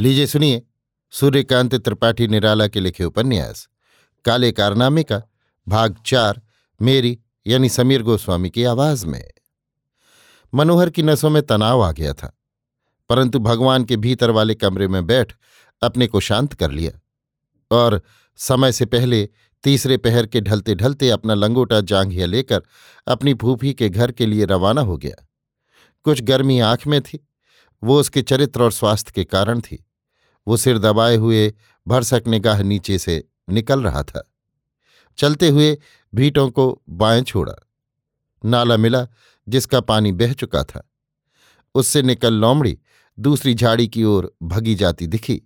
लीजिए, सुनिए। सूर्यकांत त्रिपाठी निराला के लिखे उपन्यास। काले कारनामे का, भाग चार, मेरी, यानी समीर गोस्वामी की आवाज़ में। मनोहर की नसों में तनाव आ गया था, परंतु भगवान के भीतर वाले कमरे में बैठ अपने को शांत कर लिया और समय से पहले तीसरे पहर के ढलते ढलते अपना लंगोटा जांघिया लेकर अपनी फूफी के घर के लिए रवाना हो गया। कुछ गर्मी आँख में थी, वो उसके चरित्र और स्वास्थ्य के कारण थी। वो सिर दबाए हुए भरसक निगाह नीचे से निकल रहा था। चलते हुए भीटों को बाएँ छोड़ा। नाला मिला जिसका पानी बह चुका था। उससे निकल लोमड़ी दूसरी झाड़ी की ओर भगी जाती दिखी।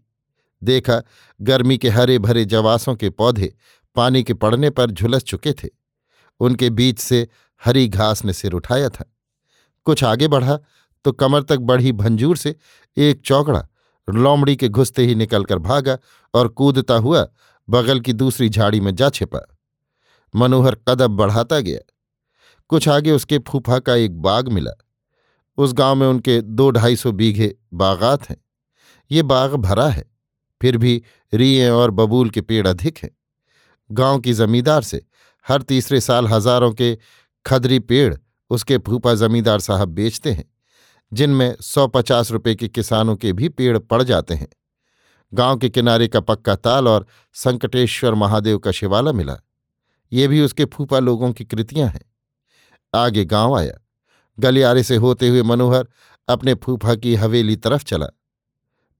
देखा गर्मी के हरे भरे जवासों के पौधे पानी के पड़ने पर झुलस चुके थे। उनके बीच से हरी घास ने सिर उठाया था। कुछ आगे बढ़ा तो कमर तक बढ़ी भंजूर से एक चौकड़ा लोमड़ी के घुसते ही निकलकर भागा और कूदता हुआ बगल की दूसरी झाड़ी में जा छिपा। मनोहर कदम बढ़ाता गया। कुछ आगे उसके फूफा का एक बाग मिला। उस गाँव में उनके दो ढाई सौ बीघे बागात हैं। ये बाग भरा है, फिर भी रिये और बबूल के पेड़ अधिक हैं। गाँव की जमींदार से हर तीसरे साल हज़ारों के खदरी पेड़ उसके फूफा जमींदार साहब बेचते हैं। जिनमें सौ पचास रुपये के किसानों के भी पेड़ पड़ जाते हैं। गाँव के किनारे का पक्का ताल और संकटेश्वर महादेव का शिवाला मिला। ये भी उसके फूफा लोगों की कृतियाँ हैं। आगे गाँव आया। गलियारे से होते हुए मनोहर अपने फूफा की हवेली तरफ़ चला।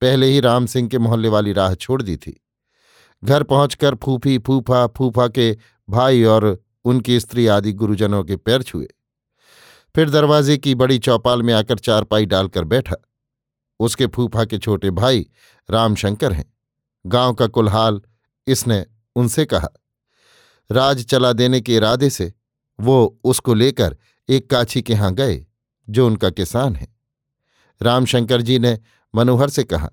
पहले ही राम सिंह के मोहल्ले वाली राह छोड़ दी थी। घर पहुंचकर फूफी, फूफा फूफा के भाई और उनकी स्त्री आदि गुरुजनों के पैर छुए। फिर दरवाजे की बड़ी चौपाल में आकर चारपाई डालकर बैठा। उसके फूफा के छोटे भाई रामशंकर हैं। गाँव का कुलहाल इसने उनसे कहा। राज चला देने के इरादे से वो उसको लेकर एक काछी के यहाँ गए, जो उनका किसान है। रामशंकर जी ने मनोहर से कहा,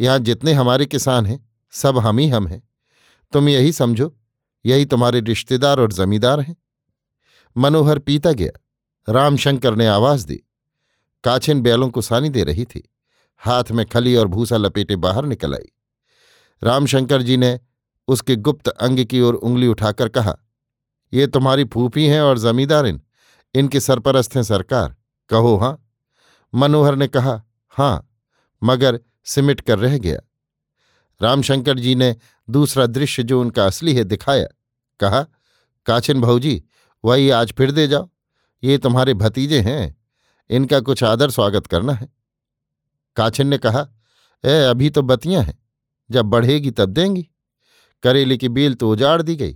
यहाँ जितने हमारे किसान हैं, सब हम ही हम हैं। तुम यही समझो, यही तुम्हारे रिश्तेदार और जमींदार हैं? मनोहर पीता गया। रामशंकर ने आवाज़ दी। काछिन बैलों को सानी दे रही थी। हाथ में खली और भूसा लपेटे बाहर निकल आई। रामशंकर जी ने उसके गुप्त अंग की ओर उंगली उठाकर कहा, ये तुम्हारी फूफी हैं और जमींदार इन। इनके सरपरस्त हैं सरकार। कहो हाँ? मनोहर ने कहा हाँ मगर सिमट कर रह गया। रामशंकर जी ने दूसरा दृश्य जो उनका असली है दिखाया। कहा काचिन भाऊजी, वही आज फिर दे जाओ। ये तुम्हारे भतीजे हैं। इनका कुछ आदर स्वागत करना है। काछिन ने कहा, ए, अभी तो बतियाँ हैं। जब बढ़ेगी तब देंगी। करेले की बेल तो उजाड़ दी गई।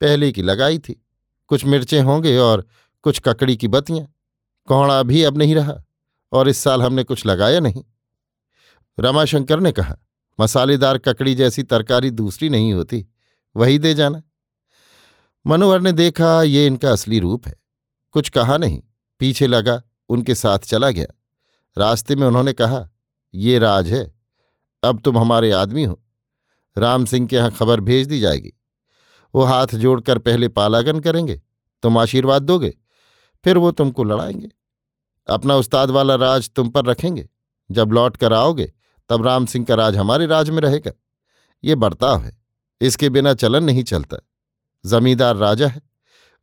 पहले की लगाई थी। कुछ मिर्चें होंगे और कुछ ककड़ी की बतियाँ। कोहड़ा भी अब नहीं रहा, और इस साल हमने कुछ लगाया नहीं। रमाशंकर ने कहा, मसालेदार ककड़ी जैसी तरकारी दूसरी नहीं होती। वही दे जाना। मनोहर ने देखा, ये इनका असली रूप है। कुछ कहा नहीं। पीछे लगा, उनके साथ चला गया। रास्ते में उन्होंने कहा, ये राज है। अब तुम हमारे आदमी हो। राम सिंह के यहाँ खबर भेज दी जाएगी। वो हाथ जोड़कर पहले पालागन करेंगे, तुम आशीर्वाद दोगे, फिर वो तुमको लड़ाएँगे। अपना उस्ताद वाला राज तुम पर रखेंगे। जब लौट कर आओगे, तब राम सिंह का राज हमारे राज में रहेगा। ये बर्ताव है। इसके बिना चलन नहीं चलता। जमींदार राजा है।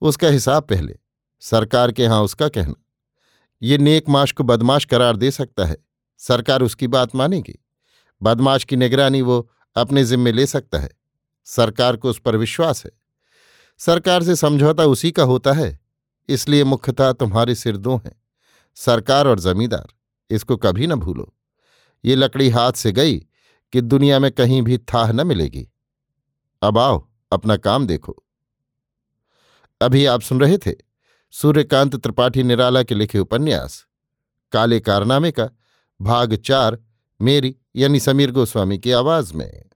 उसका हिसाब पहले। सरकार के यहाँ उसका कहना, ये नेक माश को बदमाश करार दे सकता है। सरकार उसकी बात मानेगी। बदमाश की निगरानी वो अपने जिम्मे ले सकता है। सरकार को उस पर विश्वास है। सरकार से समझौता उसी का होता है। इसलिए मुख्यतः तुम्हारे सिर दो हैं। सरकार और जमींदार, इसको कभी न भूलो। ये लकड़ी हाथ से गई कि दुनिया में कहीं भी थाह न मिलेगी। अब आओ, अपना काम देखो। अभी आप सुन रहे थे सूर्यकांत त्रिपाठी निराला के लिखे उपन्यास। काले कारनामे का, भाग चार, मेरी यानी समीर गोस्वामी की आवाज़ में।